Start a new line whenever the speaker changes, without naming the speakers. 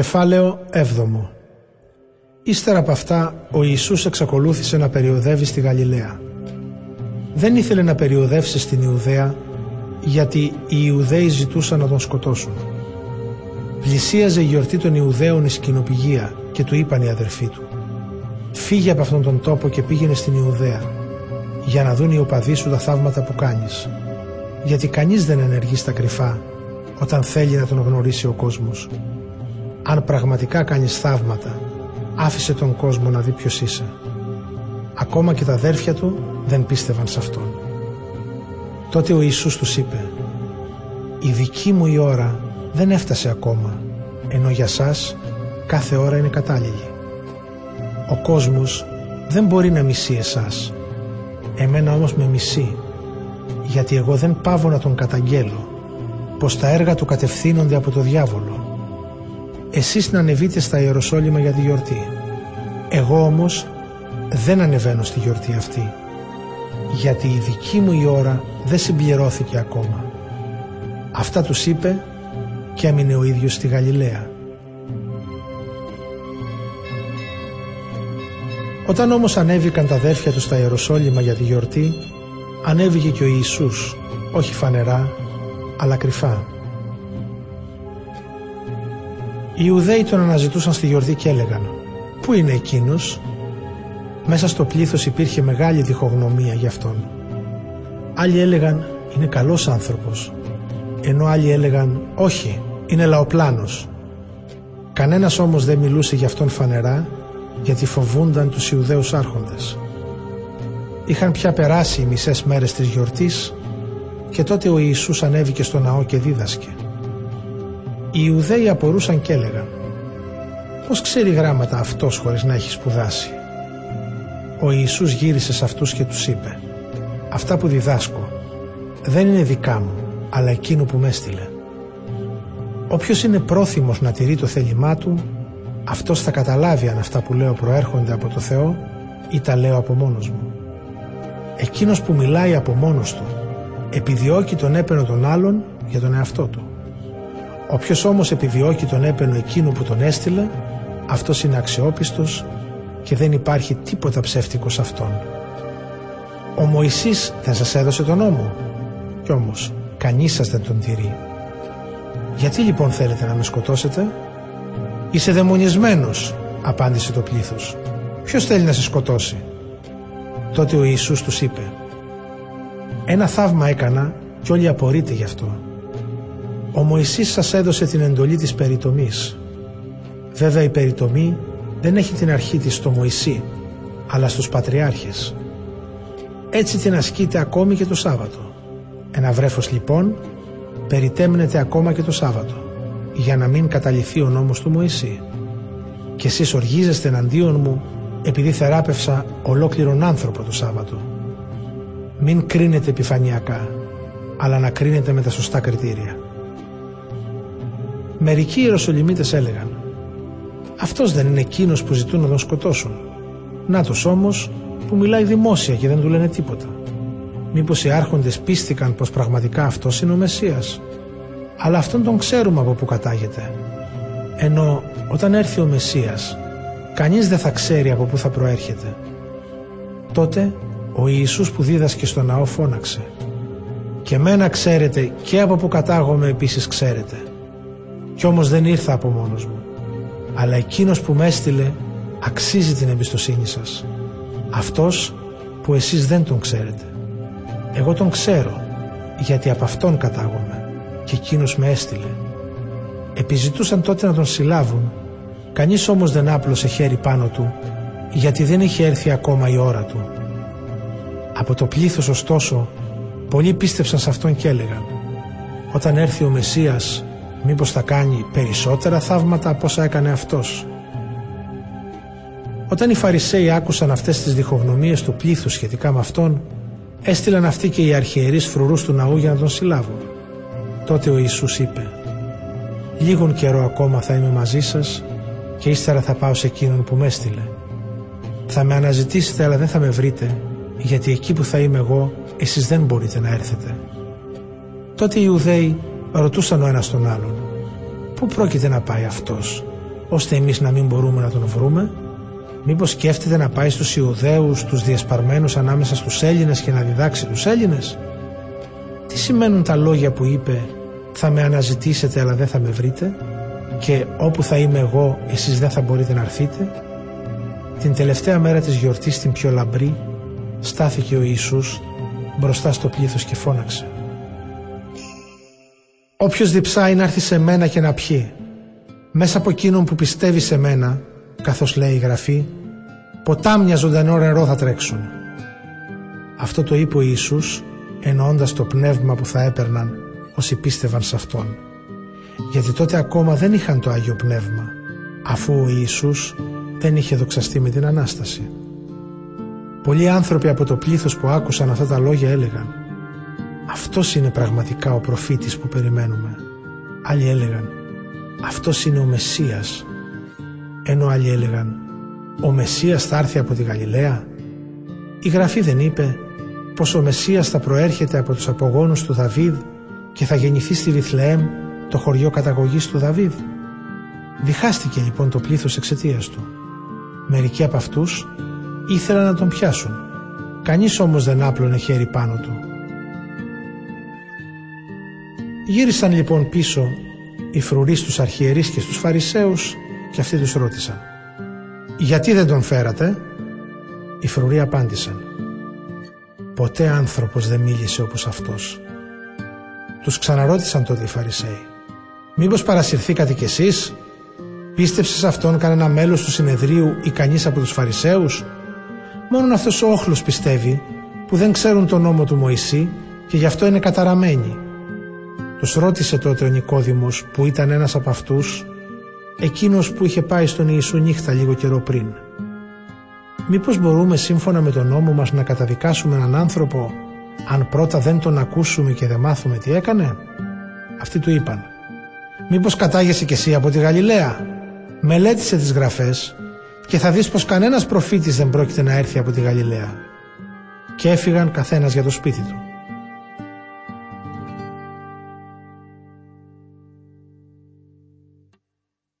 Κεφάλαιο 7 Ύστερα από αυτά ο Ιησούς εξακολούθησε να περιοδεύει στη Γαλιλαία. Δεν ήθελε να περιοδεύσει στην Ιουδαία γιατί οι Ιουδαίοι ζητούσαν να τον σκοτώσουν. Πλησίαζε η γιορτή των Ιουδαίων η σκηνοπηγία και του είπαν οι αδερφοί του «Φύγε από αυτόν τον τόπο και πήγαινε στην Ιουδαία για να δουν οι οπαδοί σου τα θαύματα που κάνεις γιατί κανείς δεν ενεργεί στα κρυφά όταν θέλει να τον γνωρίσει ο κόσμος. Αν πραγματικά κάνεις θαύματα, άφησε τον κόσμο να δει ποιος είσαι. Ακόμα και τα αδέρφια του δεν πίστευαν σε αυτόν. Τότε ο Ιησούς τους είπε «Η δική μου η ώρα δεν έφτασε ακόμα, ενώ για σας κάθε ώρα είναι κατάλληλη. Ο κόσμος δεν μπορεί να μισεί εσάς, εμένα όμως με μισεί, γιατί εγώ δεν πάβω να τον καταγγέλω, πως τα έργα του κατευθύνονται από το διάβολο. Εσείς να ανεβείτε στα Ιεροσόλυμα για τη γιορτή. Εγώ όμως δεν ανεβαίνω στη γιορτή αυτή, γιατί η δική μου η ώρα δεν συμπληρώθηκε ακόμα. Αυτά τους είπε και έμεινε ο ίδιος στη Γαλιλαία. Όταν όμως ανέβηκαν τα αδέρφια τους στα Ιεροσόλυμα για τη γιορτή, ανέβηκε και ο Ιησούς, όχι φανερά, αλλά κρυφά. Οι Ιουδαίοι τον αναζητούσαν στη γιορτή και έλεγαν «Πού είναι εκείνος» Μέσα στο πλήθος υπήρχε μεγάλη διχογνωμία γι' αυτόν. Άλλοι έλεγαν «Είναι καλός άνθρωπος» ενώ άλλοι έλεγαν «Όχι, είναι λαοπλάνος». Κανένας όμως δεν μιλούσε γι' αυτόν φανερά γιατί φοβούνταν τους Ιουδαίους άρχοντες. Είχαν πια περάσει οι μισές μέρες της γιορτής και τότε ο Ιησούς ανέβηκε στο ναό και δίδασκε. Οι Ιουδαίοι απορούσαν και έλεγαν «Πώς ξέρει γράμματα αυτός χωρίς να έχει σπουδάσει» ο Ιησούς γύρισε σε αυτούς και τους είπε «Αυτά που διδάσκω δεν είναι δικά μου, αλλά εκείνου που με έστειλε. Όποιος είναι πρόθυμος να τηρεί το θέλημά του, αυτός θα καταλάβει αν αυτά που λέω προέρχονται από το Θεό ή τα λέω από μόνος μου. Εκείνος που μιλάει από μόνος του, επιδιώκει τον έπαινο των άλλων για τον εαυτό του. Όποιος όμως επιδιώκει τον έπαινο εκείνου που τον έστειλε, αυτός είναι αξιόπιστος και δεν υπάρχει τίποτα ψεύτικο σε αυτόν. Ο Μωυσής δεν σας έδωσε τον νόμο κι όμως κανείς σας δεν τον τηρεί. Γιατί λοιπόν θέλετε να με σκοτώσετε; Είσαι δαιμονισμένος απάντησε το πλήθος Ποιος θέλει να σε σκοτώσει; Τότε ο Ιησούς τους είπε Ένα θαύμα έκανα και όλοι απορείτε γι' αυτό Ο Μωυσής σας έδωσε την εντολή της περιτομής Βέβαια η περιτομή δεν έχει την αρχή της στο Μωυσή, αλλά στους Πατριάρχες. Έτσι την ασκείται ακόμη και το Σάββατο. Ένα βρέφος λοιπόν περιτέμνεται ακόμα και το Σάββατο, για να μην καταληθεί ο νόμος του Μωυσή. Και εσείς οργίζεστε εναντίον μου επειδή θεράπευσα ολόκληρον άνθρωπο το Σάββατο. Μην κρίνετε επιφανειακά, αλλά να κρίνετε με τα σωστά κριτήρια. Μερικοί Ιεροσολυμίτες έλεγαν αυτός δεν είναι εκείνος που ζητούν να τον σκοτώσουν. Νάτος όμως που μιλάει δημόσια και δεν του λένε τίποτα. Μήπως οι άρχοντες πίστηκαν πως πραγματικά αυτός είναι ο Μεσσίας; Αλλά αυτόν τον ξέρουμε από που κατάγεται. Ενώ όταν έρθει ο Μεσσίας, κανείς δεν θα ξέρει από πού θα προέρχεται. Τότε ο Ιησούς που δίδασκε στο ναό φώναξε «Και μένα ξέρετε και από που κατάγομαι επίσης ξέρετε. Κι όμως δεν ήρθα από μόνος μου αλλά εκείνος που με έστειλε αξίζει την εμπιστοσύνη σας. Αυτός που εσείς δεν τον ξέρετε. Εγώ τον ξέρω, γιατί από αυτόν κατάγομαι και εκείνος με έστειλε. Επιζητούσαν τότε να τον συλλάβουν, κανείς όμως δεν άπλωσε χέρι πάνω του, γιατί δεν είχε έρθει ακόμα η ώρα του. Από το πλήθος ωστόσο, πολλοί πίστεψαν σε αυτόν και έλεγαν «Όταν έρθει ο Μεσσίας, Μήπως θα κάνει περισσότερα θαύματα από όσα έκανε αυτός; Όταν οι Φαρισαίοι άκουσαν αυτές τις διχογνωμίες του πλήθους σχετικά με αυτόν, έστειλαν αυτοί και οι αρχιερείς φρουρούς του ναού για να τον συλλάβουν. Τότε ο Ιησούς είπε «Λίγον καιρό ακόμα θα είμαι μαζί σας και ύστερα θα πάω σε εκείνον που με έστειλε. Θα με αναζητήσετε αλλά δεν θα με βρείτε, γιατί εκεί που θα είμαι εγώ εσείς δεν μπορείτε να έρθετε». Τότε οι Ιουδαίοι ρωτούσαν ο ένας τον άλλον «Πού πρόκειται να πάει αυτός» ώστε εμείς να μην μπορούμε να τον βρούμε; Μήπως σκέφτεται να πάει στους Ιουδαίους, τους διασπαρμένους ανάμεσα στους Έλληνες και να διδάξει τους Έλληνες; Τι σημαίνουν τα λόγια που είπε «Θα με αναζητήσετε αλλά δεν θα με βρείτε» και «Όπου θα είμαι εγώ εσείς δεν θα μπορείτε να έρθετε» Την τελευταία μέρα της γιορτής την πιο λαμπρή στάθηκε ο Ιησούς μπροστά στο πλήθος και φώναξε Όποιος διψάει να έρθει σε μένα και να πιει μέσα από εκείνον που πιστεύει σε μένα καθώς λέει η Γραφή ποτάμια ζωντανό νερό θα τρέξουν αυτό το είπε ο Ιησούς εννοώντας το πνεύμα που θα έπαιρναν όσοι πίστευαν σε Αυτόν γιατί τότε ακόμα δεν είχαν το Άγιο Πνεύμα αφού ο Ιησούς δεν είχε δοξαστεί με την Ανάσταση. Πολλοί άνθρωποι από το πλήθος που άκουσαν αυτά τα λόγια έλεγαν «Αυτός είναι πραγματικά ο προφήτης που περιμένουμε». Άλλοι έλεγαν «Αυτός είναι ο Μεσσίας». Ενώ άλλοι έλεγαν «Ο Μεσσίας θα έρθει από τη Γαλιλαία». Η Γραφή δεν είπε πως ο Μεσσίας θα προέρχεται από τους απογόνους του Δαβίδ και θα γεννηθεί στη Βιθλεέμ, το χωριό καταγωγής του Δαβίδ. Διχάστηκε λοιπόν το πλήθος εξαιτίας του. Μερικοί από αυτούς ήθελαν να τον πιάσουν. Κανείς όμως δεν άπλωνε χέρι πάνω του. Γύρισαν λοιπόν πίσω οι φρουροί στους αρχιερείς και στους φαρισαίους και αυτοί τους ρώτησαν «Γιατί δεν τον φέρατε» Οι φρουροί απάντησαν «Ποτέ άνθρωπος δεν μίλησε όπως αυτός». Τους ξαναρώτησαν τότε οι Φαρισαίοι «Μήπως παρασυρθήκατε κι εσείς» Πίστεψε σε αυτόν κανένα μέλος του συνεδρίου ή κανεί από τους Φαρισαίους; Μόνον αυτός ο όχλος πιστεύει που δεν ξέρουν τον νόμο του Μωυσή και γι' αυτό είναι καταραμένοι. Τους ρώτησε τότε ο Νικόδημος που ήταν ένας από αυτούς, εκείνος που είχε πάει στον Ιησού νύχτα λίγο καιρό πριν. Μήπως μπορούμε σύμφωνα με τον νόμο μας να καταδικάσουμε έναν άνθρωπο αν πρώτα δεν τον ακούσουμε και δεν μάθουμε τι έκανε; Αυτοί του είπαν «Μήπως κατάγεσαι κι εσύ από τη Γαλιλαία» μελέτησε τις γραφές και θα δεις πως κανένας προφήτης δεν πρόκειται να έρθει από τη Γαλιλαία. Και έφυγαν καθένας για το σπίτι του.